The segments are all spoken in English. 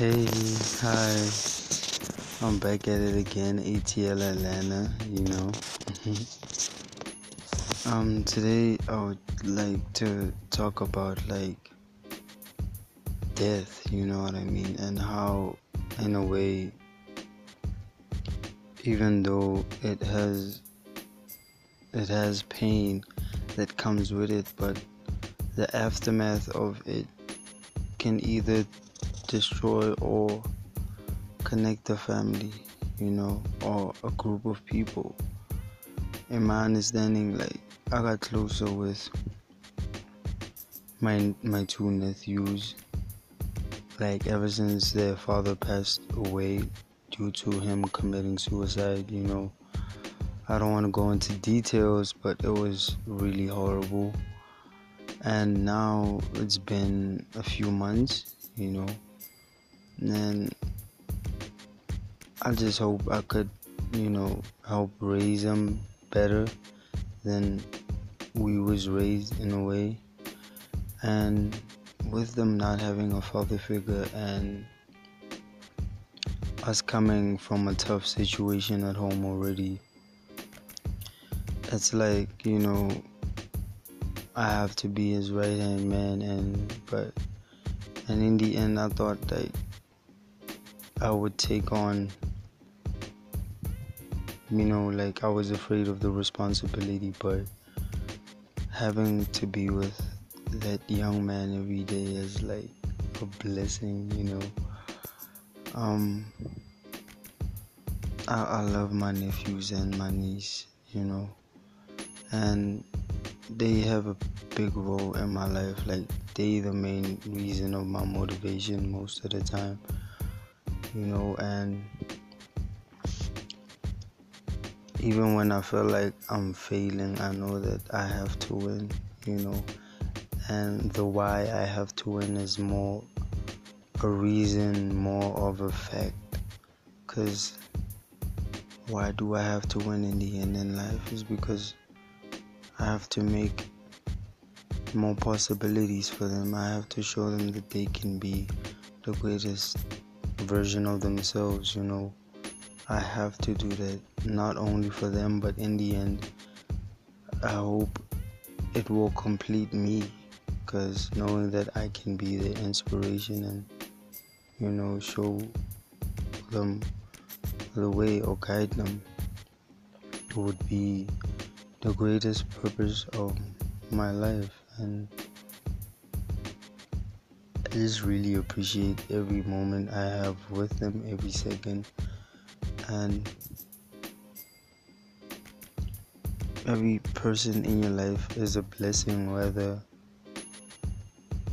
Hey, hi. I'm back at it again, ATL Atlanta, you know. um today I would like to talk about like death, you know what I mean, and how in a way even though it has it has pain that comes with it, but the aftermath of it can either destroy or connect a family, you know, or a group of people. In my understanding, like I got closer with my my two nephews. Like ever since their father passed away due to him committing suicide, you know. I don't want to go into details, but it was really horrible. And now it's been a few months, you know, and I just hope I could, you know, help raise them better than we was raised in a way. And with them not having a father figure and us coming from a tough situation at home already, it's like, you know, I have to be his right hand man and but and in the end I thought that I would take on you know like I was afraid of the responsibility but having to be with that young man every day is like a blessing you know. Um I, I love my nephews and my niece you know and they have a big role in my life. Like they the main reason of my motivation most of the time you know, and even when I feel like I'm failing, I know that I have to win, you know, and the why I have to win is more a reason, more of a fact, because why do I have to win in the end in life? Is because I have to make more possibilities for them. I have to show them that they can be the greatest version of themselves, you know. I have to do that not only for them, but in the end, I hope it will complete me because knowing that I can be the inspiration and, you know, show them the way or guide them would be the greatest purpose of my life and just really appreciate every moment I have with them, every second, and every person in your life is a blessing, whether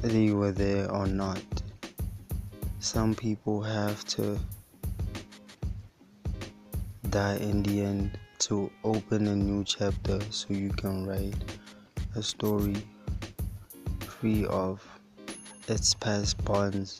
they were there or not. Some people have to die in the end to open a new chapter so you can write a story free of its past bonds